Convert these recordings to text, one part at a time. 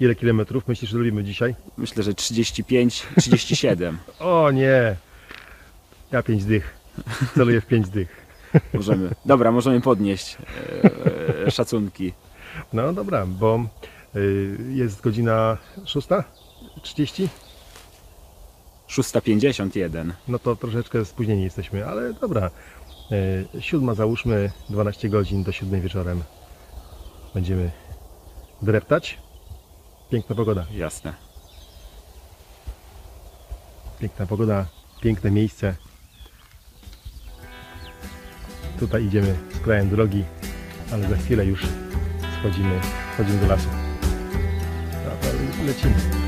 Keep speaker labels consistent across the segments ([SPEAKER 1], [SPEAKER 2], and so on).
[SPEAKER 1] Ile kilometrów myślisz, że robimy dzisiaj?
[SPEAKER 2] Myślę, że 35, 37.
[SPEAKER 1] O nie! Ja pięć dych. Celuję w pięć dych.
[SPEAKER 2] Możemy. Dobra, możemy podnieść e, e, szacunki.
[SPEAKER 1] No dobra, bo y, jest godzina 6.30?
[SPEAKER 2] 651.
[SPEAKER 1] No to troszeczkę spóźnieni jesteśmy, ale dobra. Y, Siódma załóżmy, 12 godzin do siódmej wieczorem. Będziemy dreptać. Piękna pogoda.
[SPEAKER 2] Jasne.
[SPEAKER 1] Piękna pogoda, piękne miejsce. Tutaj idziemy krajem drogi, ale za chwilę już schodzimy, schodzimy do lasu. No lecimy.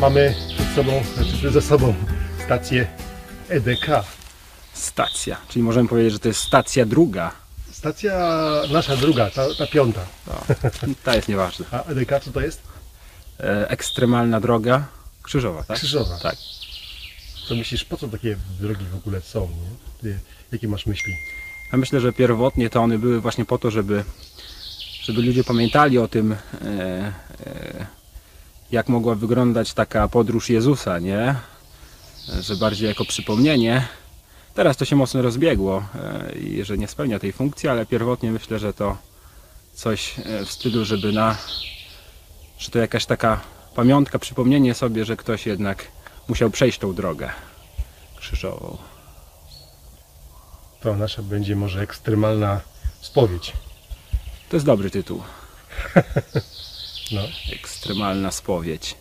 [SPEAKER 1] Mamy przed sobą, znaczy za sobą stację EDK.
[SPEAKER 2] Stacja. Czyli możemy powiedzieć, że to jest stacja druga.
[SPEAKER 1] Stacja nasza druga, ta, ta piąta.
[SPEAKER 2] No, ta jest nieważna.
[SPEAKER 1] A EDK co to jest?
[SPEAKER 2] E, ekstremalna droga krzyżowa, tak?
[SPEAKER 1] Krzyżowa.
[SPEAKER 2] Tak.
[SPEAKER 1] To myślisz, po co takie drogi w ogóle są? Nie? Ty, jakie masz myśli?
[SPEAKER 2] Ja myślę, że pierwotnie to one były właśnie po to, żeby, żeby ludzie pamiętali o tym, e, e, jak mogła wyglądać taka podróż Jezusa, nie? Że bardziej jako przypomnienie. Teraz to się mocno rozbiegło e, i że nie spełnia tej funkcji, ale pierwotnie myślę, że to coś e, w stylu, żeby na, że to jakaś taka pamiątka, przypomnienie sobie, że ktoś jednak musiał przejść tą drogę krzyżową.
[SPEAKER 1] To nasza będzie może ekstremalna spowiedź.
[SPEAKER 2] To jest dobry tytuł.
[SPEAKER 1] No.
[SPEAKER 2] Ekstremalna spowiedź.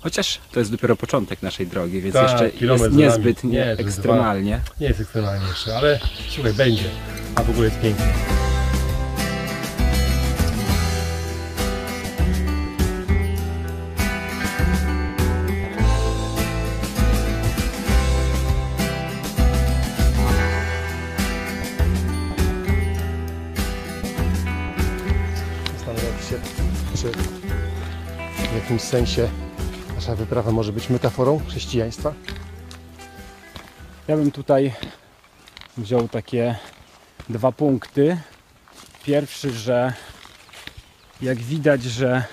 [SPEAKER 2] Chociaż to jest dopiero początek naszej drogi, więc
[SPEAKER 1] Tak,
[SPEAKER 2] jeszcze jest niezbyt
[SPEAKER 1] Nie,
[SPEAKER 2] nie, ekstremalnie.
[SPEAKER 1] Nie jest ekstremalnie jeszcze, ale słuchaj, będzie. A w ogóle jest pięknie. Sensie nasza wyprawa może być metaforą chrześcijaństwa.
[SPEAKER 2] Ja bym tutaj wziął takie dwa punkty. Pierwszy, że jak widać, że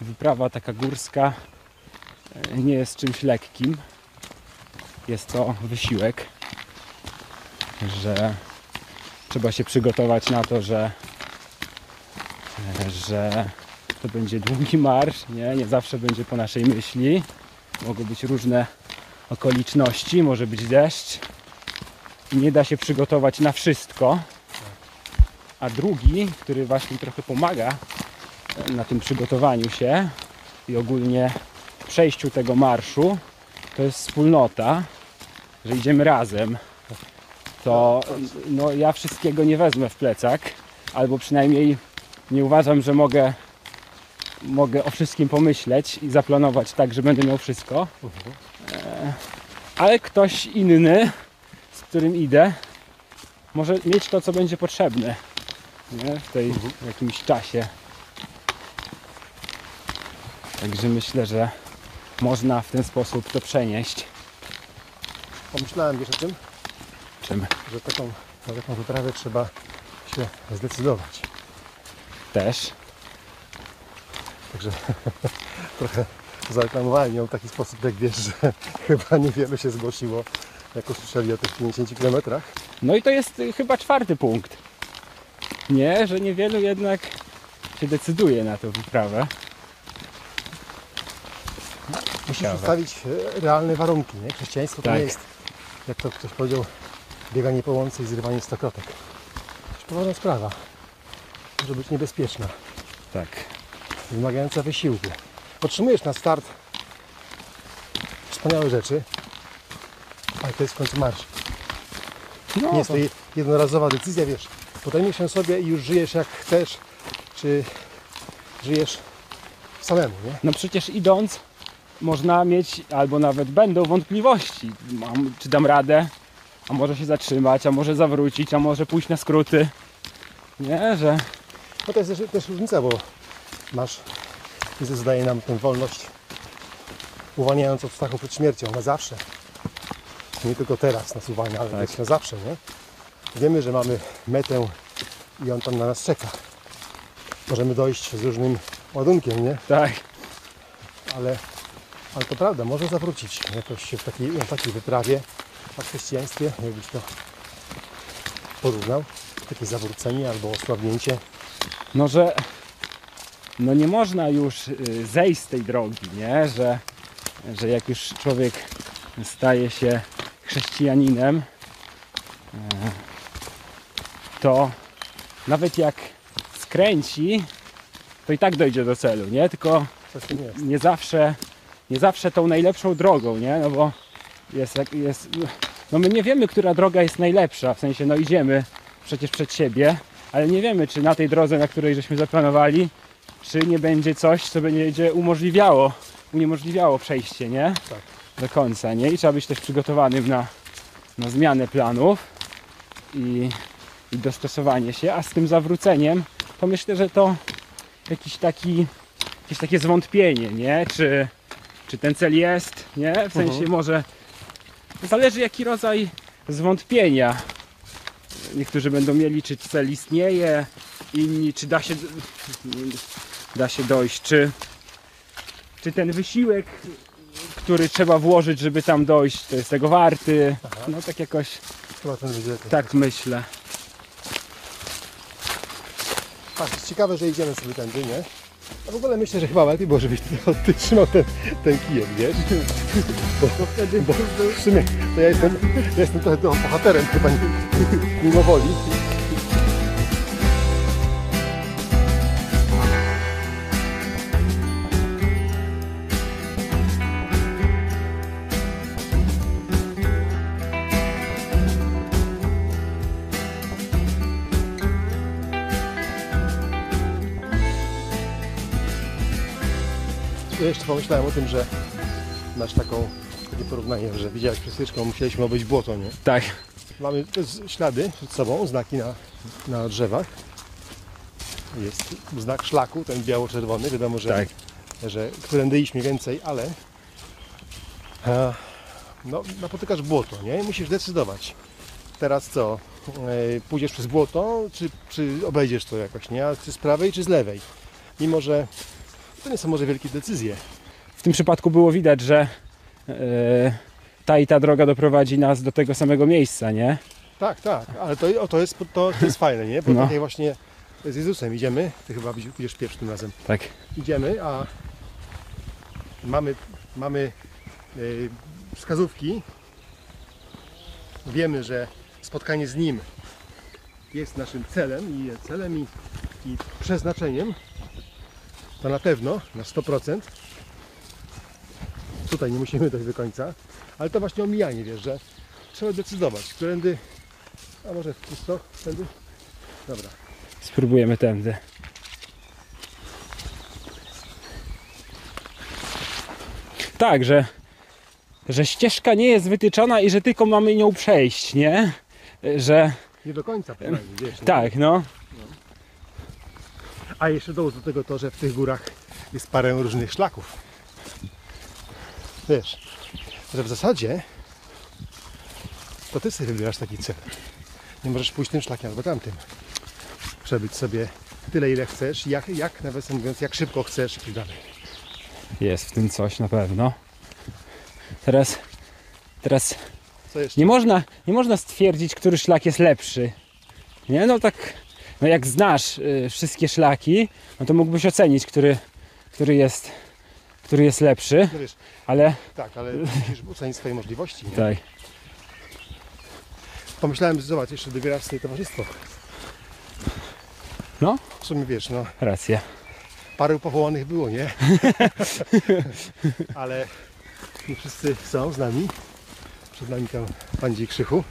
[SPEAKER 2] wyprawa taka górska e, nie jest czymś lekkim. Jest to wysiłek, że trzeba się przygotować na to, że, e, że to będzie długi marsz, nie? nie zawsze będzie po naszej myśli. Mogą być różne okoliczności, może być deszcz nie da się przygotować na wszystko. A drugi, który właśnie trochę pomaga e, na tym przygotowaniu się i ogólnie przejściu tego marszu, to jest wspólnota, że idziemy razem. To no, ja wszystkiego nie wezmę w plecak, albo przynajmniej nie uważam, że mogę, mogę o wszystkim pomyśleć i zaplanować tak, że będę miał wszystko ale ktoś inny, z którym idę, może mieć to, co będzie potrzebne nie? w tej w jakimś czasie. Także myślę, że można w ten sposób to przenieść.
[SPEAKER 1] Pomyślałem wiesz o tym,
[SPEAKER 2] Czym
[SPEAKER 1] że taką, na taką wyprawę trzeba się zdecydować.
[SPEAKER 2] też.
[SPEAKER 1] Także trochę zareklamowałem ją w taki sposób, jak wiesz, że chyba niewielu się zgłosiło, jak usłyszeli o tych 50 km.
[SPEAKER 2] No i to jest y, chyba czwarty punkt. Nie, że niewielu jednak się decyduje na tę wyprawę.
[SPEAKER 1] Musisz
[SPEAKER 2] Ciekawe.
[SPEAKER 1] ustawić e, realne warunki. Nie? Chrześcijaństwo to
[SPEAKER 2] Tak.
[SPEAKER 1] nie jest, jak to ktoś powiedział, bieganie po łące i zrywanie stokrotek. To jest poważna sprawa. Może być niebezpieczna,
[SPEAKER 2] Tak.
[SPEAKER 1] Wymagająca wysiłku. Otrzymujesz na start wspaniałe rzeczy, ale to jest w końcu marsz.
[SPEAKER 2] No,
[SPEAKER 1] Nie jest to je- jednorazowa decyzja, wiesz, podejmiesz się sobie i już żyjesz jak chcesz, czy żyjesz samemu, nie?
[SPEAKER 2] No przecież idąc można mieć, albo nawet będą wątpliwości. Mam, czy dam radę, a może się zatrzymać, a może zawrócić, a może pójść na skróty. Nie, że
[SPEAKER 1] No to jest też, też różnica, bo masz Jezus daje nam tę wolność, uwalniając od strachu przed śmiercią na zawsze. Nie tylko teraz nas uwalnia, ale
[SPEAKER 2] Tak.
[SPEAKER 1] na zawsze, nie? Wiemy, że mamy metę i on tam na nas czeka. Możemy dojść z różnym ładunkiem, nie?
[SPEAKER 2] Tak.
[SPEAKER 1] Ale, ale to prawda, można zawrócić jakoś się w takiej, na takiej wyprawie na chrześcijaństwie, jakbyś to porównał. Takie zawrócenie albo osłabnięcie.
[SPEAKER 2] No, że no nie można już y, zejść z tej drogi, nie? Że, że jak już człowiek staje się chrześcijaninem, e, to nawet jak skręci, to i tak dojdzie do celu, nie? Tylko nie zawsze, nie zawsze tą najlepszą drogą, nie? No bo jest, jest, no my nie wiemy, która droga jest najlepsza, w sensie no idziemy przecież przed siebie, ale nie wiemy, czy na tej drodze, na której żeśmy zaplanowali, czy nie będzie coś, co będzie umożliwiało, uniemożliwiało przejście, nie?
[SPEAKER 1] Tak.
[SPEAKER 2] Do końca, nie? I trzeba być też przygotowanym na, na zmianę planów i, i dostosowanie się, a z tym zawróceniem, to myślę, że to jakiś taki jakieś takie zwątpienie, nie? Czy, czy ten cel jest, nie? W sensie
[SPEAKER 1] Mhm.
[SPEAKER 2] może zależy jaki rodzaj zwątpienia. Niektórzy będą mieli, czy cel istnieje, inni, czy da się, da się dojść, czy, czy ten wysiłek, który trzeba włożyć, żeby tam dojść, to jest tego warty.
[SPEAKER 1] Aha.
[SPEAKER 2] No tak jakoś,
[SPEAKER 1] Chyba ten
[SPEAKER 2] tak myślę.
[SPEAKER 1] Jest ciekawe, że idziemy sobie tędy, nie? A w ogóle myślę, że chyba lepiej było, żebyś ty, ty trzymał ten, ten kijek, wiesz? Bo, wtedy, bo w sumie to ja jestem, ja jestem trochę bohaterem chyba nie- mimo woli. Jeszcze pomyślałem o tym, że masz taką takie porównanie, że widziałeś przez styczką, musieliśmy obejść błoto, nie?
[SPEAKER 2] Tak,
[SPEAKER 1] Mamy ślady przed sobą, znaki na, na drzewach. Jest znak szlaku, ten biało-czerwony, wiadomo, że,
[SPEAKER 2] Tak.
[SPEAKER 1] że którędy iść mniej więcej, ale e, no, napotykasz błoto, nie? Musisz decydować. Teraz co? E, pójdziesz przez błoto, czy, czy obejdziesz to jakoś, nie? A Czy z prawej, czy z lewej? Mimo, że to nie są może wielkie decyzje.
[SPEAKER 2] w tym przypadku było widać, że e, ta i ta droga doprowadzi nas do tego samego miejsca, nie?
[SPEAKER 1] Tak, tak, ale to, o, to, jest, to, to jest fajne, nie? Bo
[SPEAKER 2] No.
[SPEAKER 1] jak właśnie z Jezusem idziemy, ty chyba pójdziesz pierwszy tym razem.
[SPEAKER 2] Tak.
[SPEAKER 1] idziemy, a mamy, mamy y, wskazówki. Wiemy, że spotkanie z Nim jest naszym celem i celem i, i przeznaczeniem. To na pewno, na 100%. Tutaj nie musimy dojść do końca, ale to właśnie omijanie, wiesz, że trzeba decydować, którędy, a może pusto, wtedy? Dobra.
[SPEAKER 2] Spróbujemy tędy. Tak, że, że ścieżka nie jest wytyczona i że tylko mamy nią przejść, nie? Że
[SPEAKER 1] Nie do końca przynajmniej, wiesz. nie?
[SPEAKER 2] tak, no.
[SPEAKER 1] A jeszcze dołóż do tego to, że w tych górach jest parę różnych szlaków. Wiesz, że w zasadzie to ty sobie wybierasz taki cel. Nie możesz pójść tym szlakiem albo tamtym. Przebyć sobie tyle ile chcesz, jak, jak nawiasem mówiąc, jak szybko chcesz i tak dalej.
[SPEAKER 2] Jest w tym coś na pewno. Teraz, teraz nie można, nie można stwierdzić, który szlak jest lepszy. Nie, no tak, no jak znasz y, wszystkie szlaki, no to mógłbyś ocenić, który, który jest, który jest lepszy,
[SPEAKER 1] wiesz,
[SPEAKER 2] ale
[SPEAKER 1] tak, ale musisz ocenić swoje możliwości. Nie?
[SPEAKER 2] tak,
[SPEAKER 1] Pomyślałem, że zobacz, jeszcze dobierasz sobie towarzystwo.
[SPEAKER 2] No.
[SPEAKER 1] W sumie wiesz, no,
[SPEAKER 2] racja.
[SPEAKER 1] paru powołanych było, nie? Ale nie wszyscy są z nami. Przed nami tam Pandzi i Krzychu.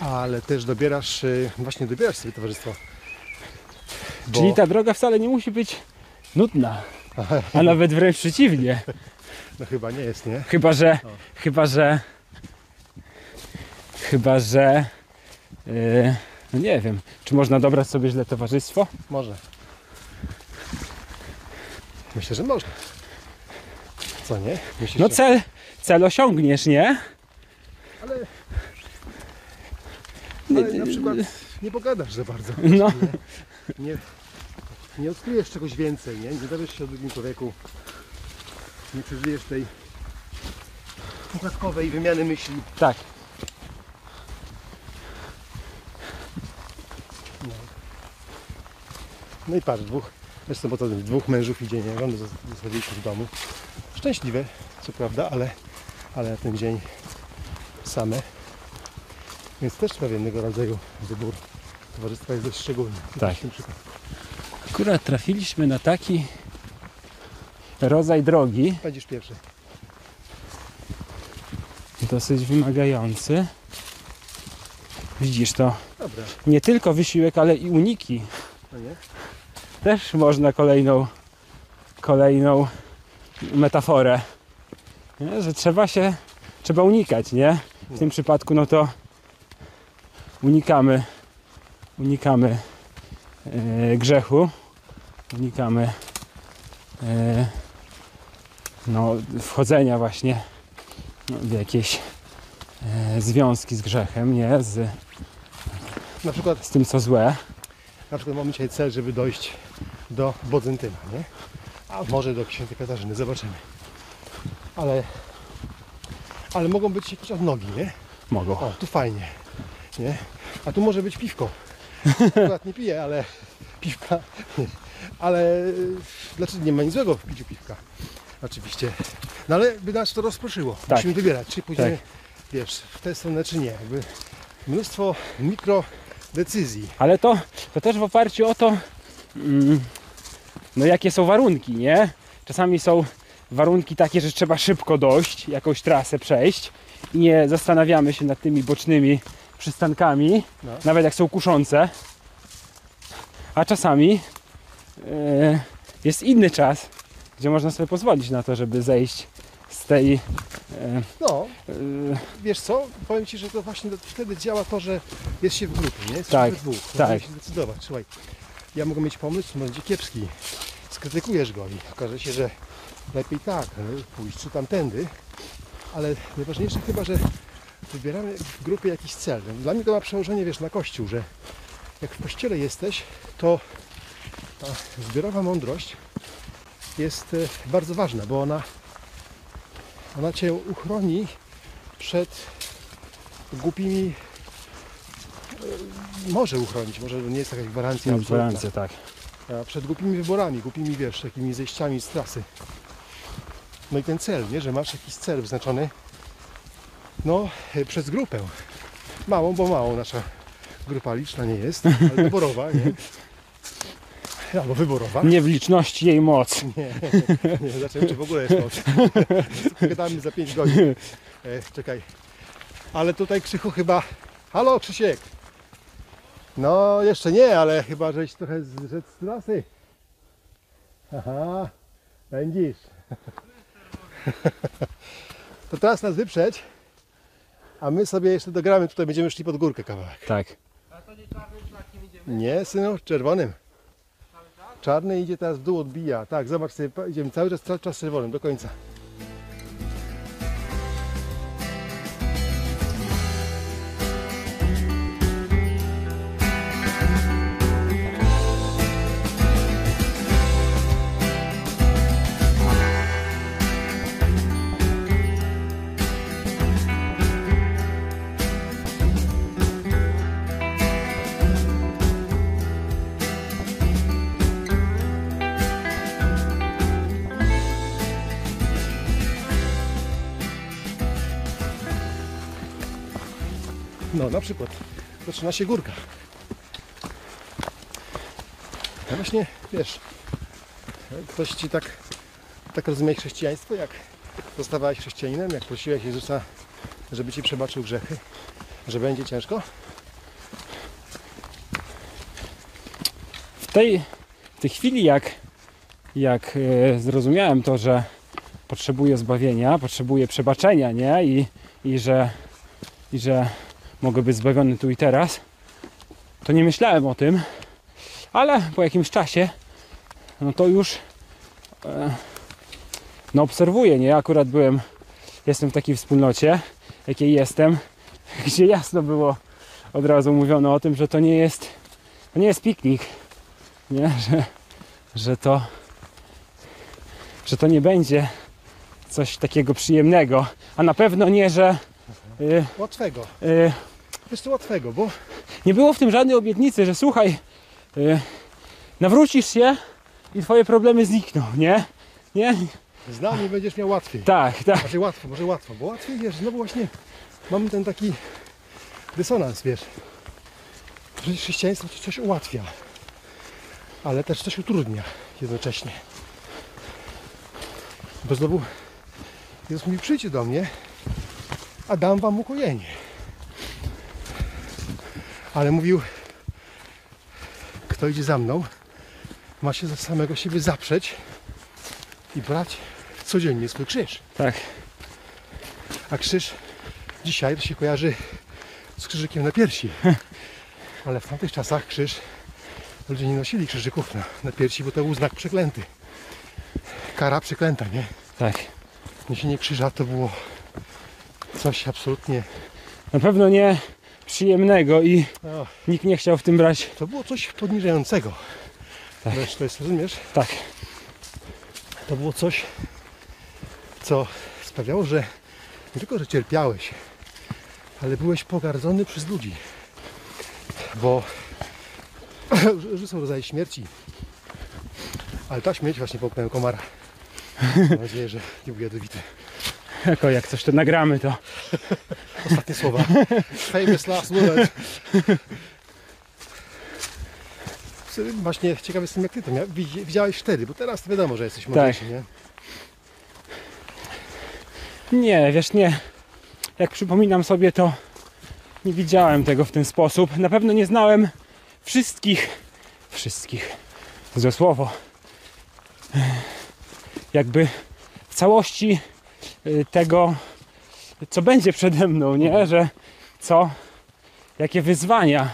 [SPEAKER 1] Ale też dobierasz, y, właśnie dobierasz sobie towarzystwo. Bo,
[SPEAKER 2] Czyli ta droga wcale nie musi być nudna, a nawet wręcz przeciwnie.
[SPEAKER 1] No chyba nie jest, nie?
[SPEAKER 2] Chyba, że,
[SPEAKER 1] O.
[SPEAKER 2] chyba, że, chyba, że, yy, no nie wiem, czy można dobrać sobie źle towarzystwo?
[SPEAKER 1] Może. Myślę, że można. Co nie? Myślisz,
[SPEAKER 2] No cel, cel osiągniesz, nie?
[SPEAKER 1] Ale, ale na przykład nie pogadasz za bardzo.
[SPEAKER 2] No.
[SPEAKER 1] Nie, nie, nie odkryjesz czegoś więcej, nie? Nie dowiesz się o drugim człowieku. Nie przeżyjesz tej puchatkowej wymiany myśli.
[SPEAKER 2] Tak.
[SPEAKER 1] No i patrz, dwóch, zresztą bo to dwóch mężów idzie, nie? Żony zostawiliśmy w domu. Szczęśliwe, co prawda, ale, ale na ten dzień same. Więc też pewnego rodzaju wybór towarzystwa jest dość szczególny.
[SPEAKER 2] Tak.
[SPEAKER 1] W tym przypadku.
[SPEAKER 2] Akurat trafiliśmy na taki rodzaj drogi,
[SPEAKER 1] Będziesz pierwszy.
[SPEAKER 2] dosyć wymagający. Widzisz to,
[SPEAKER 1] Dobra,
[SPEAKER 2] nie tylko wysiłek, ale i uniki.
[SPEAKER 1] no nie?
[SPEAKER 2] Też można kolejną, kolejną metaforę, nie? że trzeba się, trzeba unikać, nie? W tym przypadku no to unikamy, unikamy e, grzechu, unikamy e, no, wchodzenia właśnie no, w jakieś e, związki z grzechem, nie? Z,
[SPEAKER 1] Na przykład,
[SPEAKER 2] z tym co złe.
[SPEAKER 1] na przykład mamy dzisiaj cel, żeby dojść do Bodzentyna, nie? A może do Świętej Katarzyny, zobaczymy. Ale, ale mogą być jakieś odnogi, nie?
[SPEAKER 2] Mogą.
[SPEAKER 1] O, tu fajnie, nie? A tu może być piwko. Akurat nie piję, ale piwka. Ale dlaczego nie ma nic złego w piciu piwka? Oczywiście. No ale by nas to rozproszyło.
[SPEAKER 2] Tak.
[SPEAKER 1] Musimy wybierać, czy pójdziemy,
[SPEAKER 2] Tak.
[SPEAKER 1] wiesz, w tę stronę, czy nie. Jakby mnóstwo mikro decyzji.
[SPEAKER 2] Ale to, to też w oparciu o to, mm, no jakie są warunki, nie? Czasami są warunki takie, że trzeba szybko dojść, jakąś trasę przejść i nie zastanawiamy się nad tymi bocznymi przystankami,
[SPEAKER 1] No.
[SPEAKER 2] nawet jak są kuszące. A czasami e, jest inny czas, gdzie można sobie pozwolić na to, żeby zejść z tej e,
[SPEAKER 1] No,
[SPEAKER 2] e,
[SPEAKER 1] wiesz co? Powiem Ci, że to właśnie wtedy działa to, że jest się w grupie, nie? Jest
[SPEAKER 2] Tak,
[SPEAKER 1] się dwóch.
[SPEAKER 2] tak.
[SPEAKER 1] Się zdecydować. Słuchaj, ja mogę mieć pomysł, on będzie kiepski. Skrytykujesz go i okaże się, że lepiej tak, pójść czy tamtędy. Ale najważniejsze chyba, że wybieramy w grupie jakiś cel. Dla mnie to ma przełożenie, wiesz, na Kościół, że jak w Kościele jesteś, to ta zbiorowa mądrość jest e, bardzo ważna, bo ona, ona Cię uchroni przed głupimi e, może uchronić, może nie jest jakaś gwarancja
[SPEAKER 2] no,
[SPEAKER 1] absolutna.
[SPEAKER 2] gwarancja, tak.
[SPEAKER 1] Przed głupimi wyborami, głupimi wiesz, takimi zejściami z trasy. No i ten cel, nie? Że masz jakiś cel wyznaczony no e, przez grupę. Małą, bo małą nasza grupa liczna nie jest, ale wyborowa, nie? Albo wyborowa.
[SPEAKER 2] Nie w liczności jej moc.
[SPEAKER 1] Nie, nie, zacząłem, czy w ogóle jest noc. Gadamy za 5 godzin. E, czekaj. Ale tutaj Krzychu chyba... Halo Krzysiek! No jeszcze nie, ale chyba żeś trochę zrzec z trasy. Aha, pędzisz. To teraz nas wyprzeć, a my sobie jeszcze dogramy, tutaj będziemy szli pod górkę kawałek.
[SPEAKER 2] Tak.
[SPEAKER 1] Nie, synu, czerwonym. Czarny idzie teraz w dół, odbija. Tak, zobacz sobie, idziemy cały czas, cały czas czerwonym, do końca. No, na przykład zaczyna się górka. A właśnie, wiesz, ktoś ci tak, tak rozumie chrześcijaństwo, jak zostawałeś chrześcijaninem, jak prosiłeś Jezusa, żeby ci przebaczył grzechy, że będzie ciężko?
[SPEAKER 2] w tej, w tej chwili, jak, jak e, zrozumiałem to, że potrzebuję zbawienia, potrzebuję przebaczenia, nie? I, i, że, I że mogę być zbawiony tu i teraz, to nie myślałem o tym, ale po jakimś czasie, no to już e, no obserwuję, nie? Akurat byłem, jestem w takiej wspólnocie, jakiej jestem, gdzie jasno było od razu mówiono o tym, że to nie jest, to nie jest piknik, nie? Że, że to, że to nie będzie coś takiego przyjemnego, a na pewno nie, że y,
[SPEAKER 1] Łatwego.
[SPEAKER 2] y,
[SPEAKER 1] Jest to łatwego, bo
[SPEAKER 2] nie było w tym żadnej obietnicy, że słuchaj, y, nawrócisz się i twoje problemy znikną, nie? Nie?
[SPEAKER 1] z nami będziesz miał łatwiej.
[SPEAKER 2] Tak, tak.
[SPEAKER 1] Może łatwo, może łatwo, bo łatwiej wiesz, no bo właśnie mamy ten taki dysonans, wiesz. Przecież chrześcijaństwo ci coś ułatwia, ale też coś utrudnia jednocześnie. Bo znowu Jezus mówi, przyjdźcie do mnie, a dam wam ukojenie. Ale mówił, kto idzie za mną, ma się za samego siebie zaprzeć i brać codziennie swój krzyż.
[SPEAKER 2] Tak,
[SPEAKER 1] A krzyż dzisiaj to się kojarzy z krzyżykiem na piersi. Ale w tamtych czasach krzyż ludzie nie nosili krzyżyków na, na piersi, bo to był znak przeklęty. Kara przeklęta, nie?
[SPEAKER 2] tak.
[SPEAKER 1] Niesienie krzyża to było coś absolutnie.
[SPEAKER 2] Na pewno nie przyjemnego i
[SPEAKER 1] O,
[SPEAKER 2] nikt nie chciał w tym brać.
[SPEAKER 1] to było coś poniżającego.
[SPEAKER 2] Tak.
[SPEAKER 1] Wiesz, to jest, rozumiesz?
[SPEAKER 2] Tak,
[SPEAKER 1] To było coś, co sprawiało, że nie tylko, że cierpiałeś, ale byłeś pogardzony przez ludzi. Bo że są rodzaje śmierci. Ale ta śmierć właśnie połknęła komara. Mam nadzieję, że nie był jadowity.
[SPEAKER 2] Jako jak coś to nagramy, to
[SPEAKER 1] Ostatnie słowa. Famous last word. Właśnie ciekawy jestem jak ty to widziałeś wtedy, bo teraz to wiadomo, że jesteś mądrzejszy, nie?
[SPEAKER 2] nie, wiesz, nie. Jak przypominam sobie, to nie widziałem tego w ten sposób. Na pewno nie znałem wszystkich, wszystkich, złe słowo, jakby w całości tego, co będzie przede mną, nie? Że co, jakie wyzwania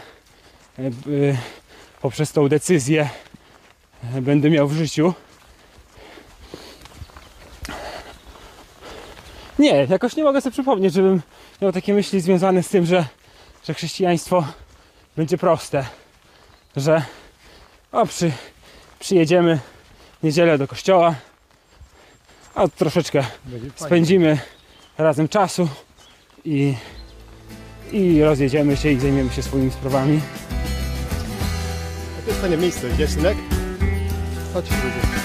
[SPEAKER 2] y, y, poprzez tą decyzję y, będę miał w życiu. Nie, jakoś nie mogę sobie przypomnieć, żebym miał takie myśli związane z tym, że, że chrześcijaństwo będzie proste. Że o, przy, przyjedziemy w niedzielę do kościoła, a troszeczkę spędzimy razem czasu i, i rozjedziemy się i zajmiemy się swoimi sprawami.
[SPEAKER 1] A to jest fajne miejsce, gdzie synek? Chodź, ludzie.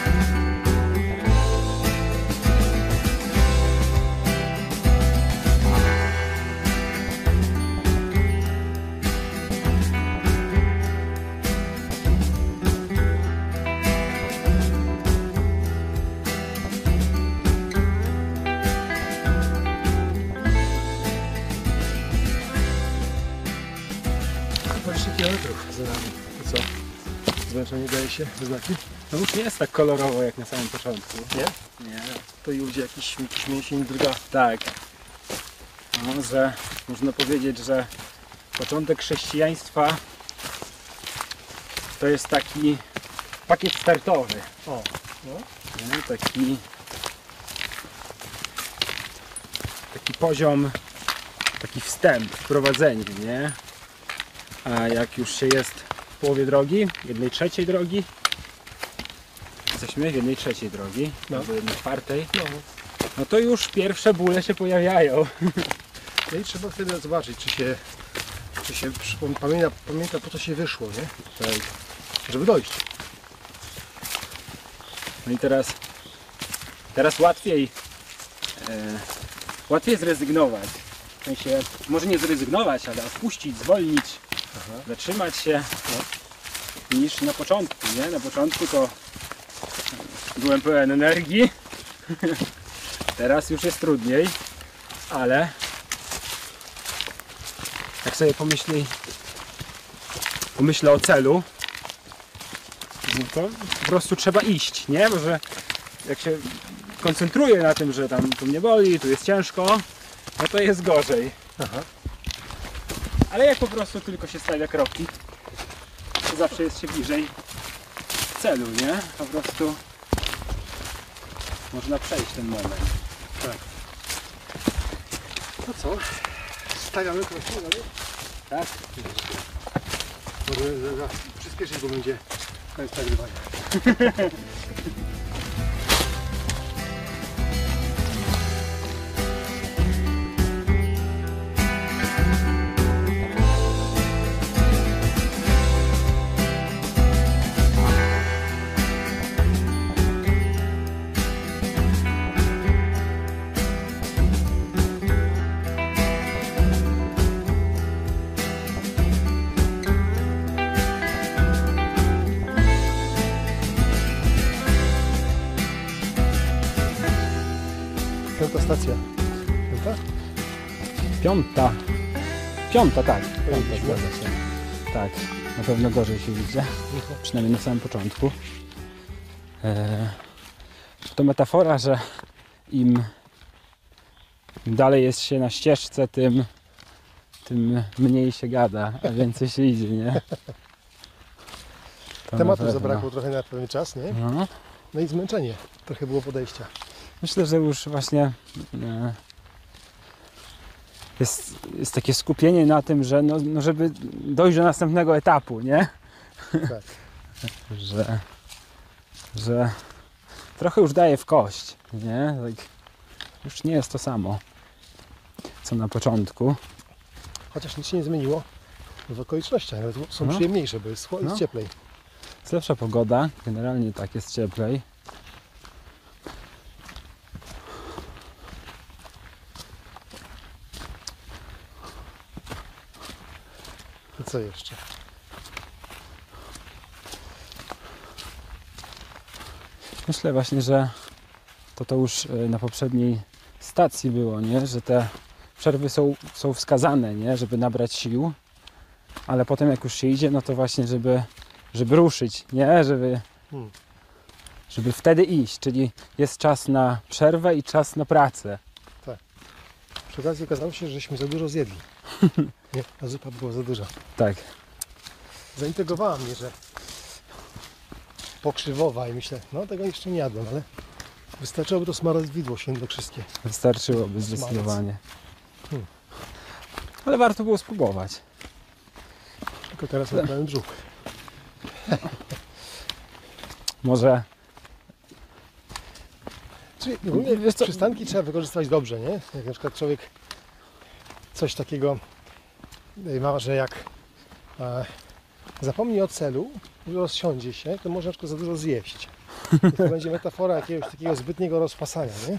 [SPEAKER 1] Daje się we znaki?
[SPEAKER 2] No już nie jest tak kolorowo jak na samym początku.
[SPEAKER 1] Nie?
[SPEAKER 2] Nie.
[SPEAKER 1] To ludzie jakiś, jakiś mięsień drga.
[SPEAKER 2] Tak. No, że można powiedzieć, że początek chrześcijaństwa to jest taki pakiet startowy.
[SPEAKER 1] O,
[SPEAKER 2] Nie? Taki, taki poziom, taki wstęp, wprowadzenie, nie? A jak już się jest w połowie drogi, jednej trzeciej drogi, jesteśmy w jednej trzeciej drogi,
[SPEAKER 1] No.
[SPEAKER 2] albo jednej czwartej,
[SPEAKER 1] no.
[SPEAKER 2] no to już pierwsze bóle się pojawiają.
[SPEAKER 1] No i trzeba wtedy zobaczyć, czy się, czy się pamięta, pamięta po co się wyszło, nie?
[SPEAKER 2] Tak.
[SPEAKER 1] Żeby dojść.
[SPEAKER 2] No i teraz, teraz łatwiej, e, łatwiej zrezygnować. W sensie, może nie zrezygnować, ale odpuścić, zwolnić, zatrzymać się, no, niż na początku, nie? Na początku to byłem pełen energii, teraz już jest trudniej, ale jak sobie pomyśli, pomyślę o celu, no to po prostu trzeba iść, nie? Bo że jak się koncentruję na tym, że tam tu mnie boli, tu jest ciężko, no to jest gorzej.
[SPEAKER 1] Aha.
[SPEAKER 2] Ale jak po prostu tylko się stawia kroki, to zawsze jest się bliżej celu, nie? Po prostu można przejść ten moment.
[SPEAKER 1] Tak. To co? Stawiamy kroki dalej?
[SPEAKER 2] Tak?
[SPEAKER 1] Może za- przyspieszyć, bo będzie koniec nagrywania. Piąta. Piąta,
[SPEAKER 2] tak. Piąta, zgadza się. Tak, na pewno gorzej się widzę. Przynajmniej na samym początku. Eee, to metafora, że im, dalej jest się na ścieżce, tym, tym mniej się gada, a więcej się idzie, nie? To
[SPEAKER 1] Tematu zabrakło trochę na pewien czas, nie?
[SPEAKER 2] No.
[SPEAKER 1] No i zmęczenie. Trochę było podejścia.
[SPEAKER 2] Myślę, że już właśnie e, jest, jest takie skupienie na tym, że no, no żeby dojść do następnego etapu, nie?
[SPEAKER 1] Tak.
[SPEAKER 2] że, że trochę już daje w kość, nie? Tak, już nie jest to samo, co na początku.
[SPEAKER 1] Chociaż nic się nie zmieniło w okolicznościach. Nawet są
[SPEAKER 2] No.
[SPEAKER 1] przyjemniejsze, bo jest,
[SPEAKER 2] No.
[SPEAKER 1] cieplej.
[SPEAKER 2] Jest lepsza pogoda, generalnie tak jest cieplej.
[SPEAKER 1] Co jeszcze?
[SPEAKER 2] Myślę właśnie, że to to już e, na poprzedniej stacji było, nie? Że te przerwy są, są wskazane, nie? Żeby nabrać sił, ale potem jak już się idzie, no to właśnie, żeby, żeby ruszyć, nie? Żeby,
[SPEAKER 1] Hmm.
[SPEAKER 2] żeby wtedy iść, czyli jest czas na przerwę i czas na pracę.
[SPEAKER 1] Przy okazji okazało się, żeśmy za dużo zjedli. Nie, ta zupa była za duża.
[SPEAKER 2] Tak,
[SPEAKER 1] Zaintrygowała mnie, że pokrzywowa i myślę, no tego jeszcze nie jadłem, ale wystarczyłoby to smarowidło świętokrzyskie.
[SPEAKER 2] wystarczyłoby zdecydowanie.
[SPEAKER 1] Hmm.
[SPEAKER 2] Ale warto było spróbować.
[SPEAKER 1] Tylko teraz na pełen brzuch.
[SPEAKER 2] Może
[SPEAKER 1] Czyli ogólnie
[SPEAKER 2] Wiesz co-
[SPEAKER 1] przystanki trzeba wykorzystywać dobrze, nie? Jak na przykład człowiek coś takiego y, ma, że jak e, zapomni o celu rozsiądzie się, to może na przykład za dużo zjeść. I to będzie metafora jakiegoś takiego zbytniego rozpasania, nie?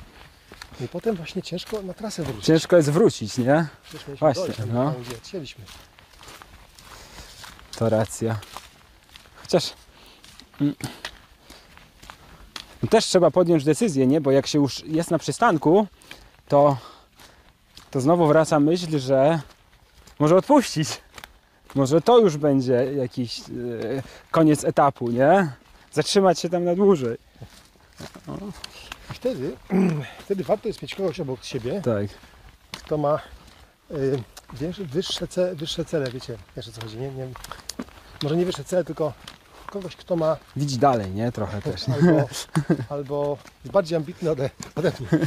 [SPEAKER 1] I potem właśnie ciężko na trasę wrócić.
[SPEAKER 2] ciężko jest wrócić, nie? Właśnie,
[SPEAKER 1] dojść
[SPEAKER 2] no.
[SPEAKER 1] tam, gdzie chcieliśmy.
[SPEAKER 2] To racja. Chociaż mm, też trzeba podjąć decyzję, nie? Bo jak się już jest na przystanku, to, to znowu wraca myśl, że może odpuścić. Może to już będzie jakiś e, koniec etapu, nie? Zatrzymać się tam na dłużej.
[SPEAKER 1] I wtedy, wtedy warto jest mieć kogoś obok siebie,
[SPEAKER 2] Tak.
[SPEAKER 1] kto ma y, większe, wyższe, ce, wyższe cele, wiecie, wiesz o co chodzi, nie? nie? Może nie wyższe cele, tylko kogoś, kto ma
[SPEAKER 2] Widzi dalej, nie? Trochę też.
[SPEAKER 1] Albo, albo jest bardziej ambitny ode, ode mnie.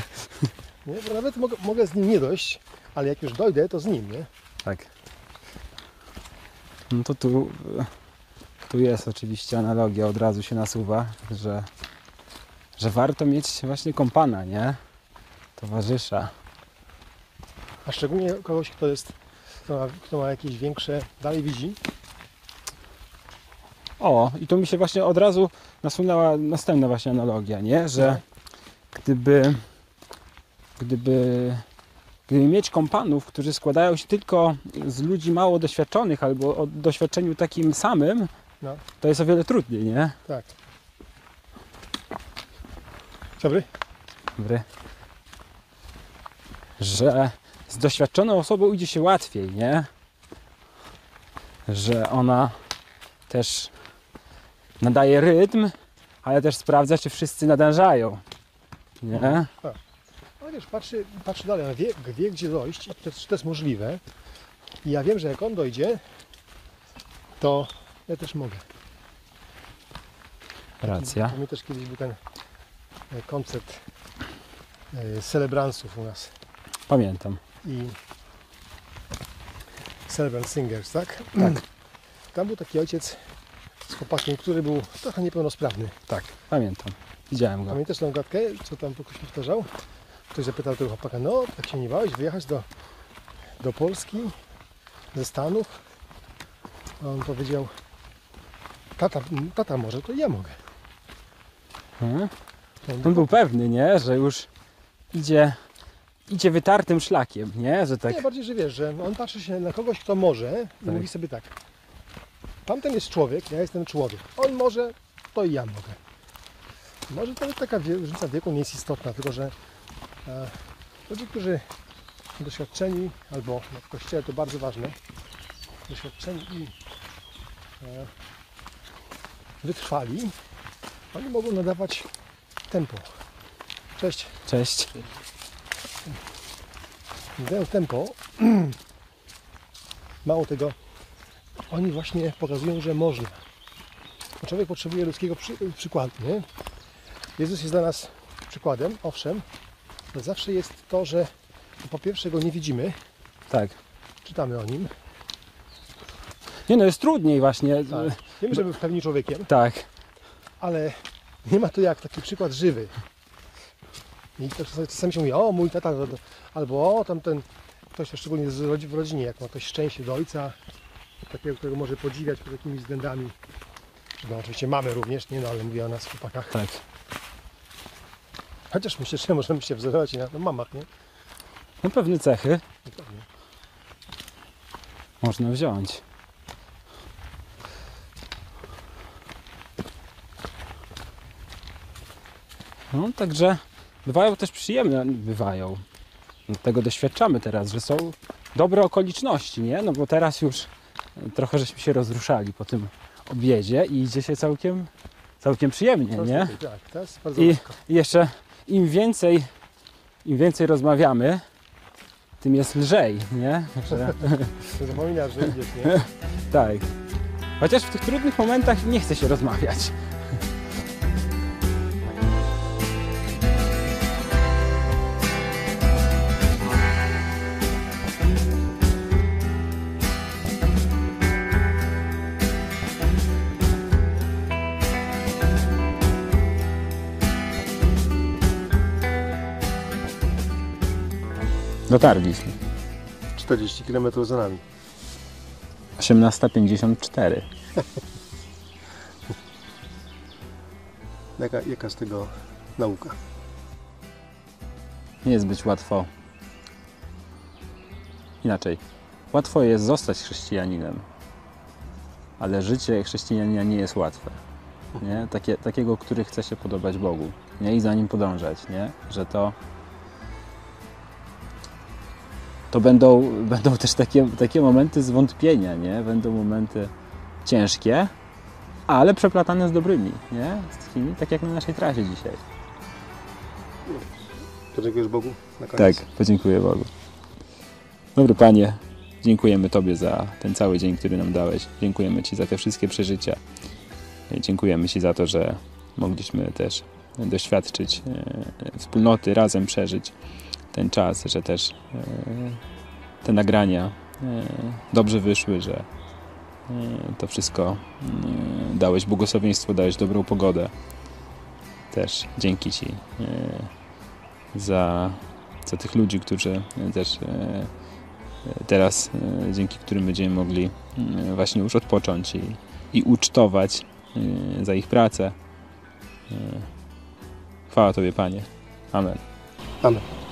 [SPEAKER 1] Nie? Bo nawet mogę, mogę z nim nie dojść, ale jak już dojdę, to z nim, nie?
[SPEAKER 2] Tak. No to tu, tu jest oczywiście analogia, od razu się nasuwa, że, że warto mieć właśnie kompana, nie? Towarzysza.
[SPEAKER 1] A szczególnie kogoś, kto jest, kto ma, kto ma jakieś większe, dalej widzi,
[SPEAKER 2] O, i tu mi się właśnie od razu nasunęła następna właśnie analogia, nie? Że gdyby, gdyby, gdyby mieć kompanów, którzy składają się tylko z ludzi mało doświadczonych albo o doświadczeniu takim samym,
[SPEAKER 1] No.
[SPEAKER 2] to jest o wiele trudniej, nie?
[SPEAKER 1] tak. Dobry?
[SPEAKER 2] Dobry. Że z doświadczoną osobą idzie się łatwiej, nie? Że ona też nadaje rytm, ale też sprawdza, czy wszyscy nadążają. Nie?
[SPEAKER 1] Ale wiesz, patrzy, patrzy dalej, on wie, wie gdzie dojść i to, czy to jest możliwe. I ja wiem, że jak on dojdzie, to ja też mogę.
[SPEAKER 2] Racja.
[SPEAKER 1] To mi też kiedyś był ten e, koncept e, celebransów u nas
[SPEAKER 2] Pamiętam.
[SPEAKER 1] i Celebrant Singers, tak?
[SPEAKER 2] Tak.
[SPEAKER 1] Tam był taki ojciec z chłopakiem, który był trochę niepełnosprawny.
[SPEAKER 2] Tak, pamiętam. Widziałem go.
[SPEAKER 1] Pamiętasz tą gadkę, co tam ktoś powtarzał? Ktoś zapytał tego chłopaka, no tak się nie bałeś wyjechać do, do Polski ze Stanów? A on powiedział, tata, tata może, to ja mogę.
[SPEAKER 2] Hmm?
[SPEAKER 1] On,
[SPEAKER 2] On był pewny, nie? Że już idzie, idzie wytartym szlakiem, nie? Że tak.
[SPEAKER 1] Nie, bardziej, że wiesz, że on patrzy się na kogoś, kto może i
[SPEAKER 2] Tak.
[SPEAKER 1] mówi sobie tak. Tamten jest człowiek, ja jestem człowiek. On może, to i ja mogę. Może to taka wie- różnica wieku nie jest istotna, tylko że e, ludzie, którzy są doświadczeni, albo no, w kościele to bardzo ważne, doświadczeni i e, wytrwali, oni mogą nadawać tempo. Cześć.
[SPEAKER 2] Cześć.
[SPEAKER 1] Dają tempo. Mało tego, oni właśnie pokazują, że można. Bo człowiek potrzebuje ludzkiego przy, przykładu, nie? Jezus jest dla nas przykładem, owszem, ale zawsze jest to, że po pierwsze go nie widzimy,
[SPEAKER 2] Tak.
[SPEAKER 1] czytamy o nim,
[SPEAKER 2] Nie no, jest trudniej właśnie.
[SPEAKER 1] tak. wiemy, że był w pełni człowiekiem,
[SPEAKER 2] Tak.
[SPEAKER 1] ale nie ma to jak taki przykład żywy. I to czasami, czasami się mówi, o mój tata, albo o tamten, ktoś szczególnie w rodzinie, jak ma ktoś szczęście do ojca, takiego, którego może podziwiać pod jakimiś względami. No oczywiście mamy również, nie no, ale mówię o nas chłopakach.
[SPEAKER 2] Tak.
[SPEAKER 1] Chociaż myślę, że możemy się wzorować na no, mamach, nie?
[SPEAKER 2] No pewne cechy
[SPEAKER 1] Dokładnie.
[SPEAKER 2] można wziąć. No, także bywają też przyjemne, bywają. No, Tego doświadczamy teraz, że są dobre okoliczności, nie? No bo teraz już trochę żeśmy się rozruszali po tym obiedzie i idzie się całkiem, całkiem przyjemnie, nie?
[SPEAKER 1] Tak, teraz bardzo
[SPEAKER 2] I- jeszcze im więcej, im więcej rozmawiamy, tym jest lżej, nie? Że,
[SPEAKER 1] Nie zapominasz, że idziesz, nie?
[SPEAKER 2] tak. Chociaż w tych trudnych momentach nie chce się rozmawiać. Dotarliśmy.
[SPEAKER 1] 40 km za nami.
[SPEAKER 2] 18.54.
[SPEAKER 1] Jaka, jaka z tego nauka?
[SPEAKER 2] Nie jest być łatwo. Inaczej. Łatwo jest zostać chrześcijaninem, ale życie chrześcijanina nie jest łatwe. Nie? Takie, takiego, który chce się podobać Bogu nie? i za nim podążać. Nie? Że to. To będą, będą też takie, takie momenty zwątpienia, nie? Będą momenty ciężkie, ale przeplatane z dobrymi, nie? Z takimi, tak jak na naszej trasie dzisiaj.
[SPEAKER 1] Podziękujesz Bogu na
[SPEAKER 2] Tak,
[SPEAKER 1] koniec?
[SPEAKER 2] podziękuję Bogu. Dobry Panie, dziękujemy Tobie za ten cały dzień, który nam dałeś. Dziękujemy Ci za te wszystkie przeżycia. Dziękujemy Ci za to, że mogliśmy też doświadczyć e, wspólnoty, razem przeżyć ten czas, że też e, te nagrania e, dobrze wyszły, że e, to wszystko dałeś błogosławieństwo, dałeś dobrą pogodę. Też dzięki Ci za za tych ludzi, którzy też teraz, dzięki którym będziemy mogli właśnie już odpocząć i, i ucztować za ich pracę. Chwała Tobie, Panie. Amen.
[SPEAKER 1] Amen.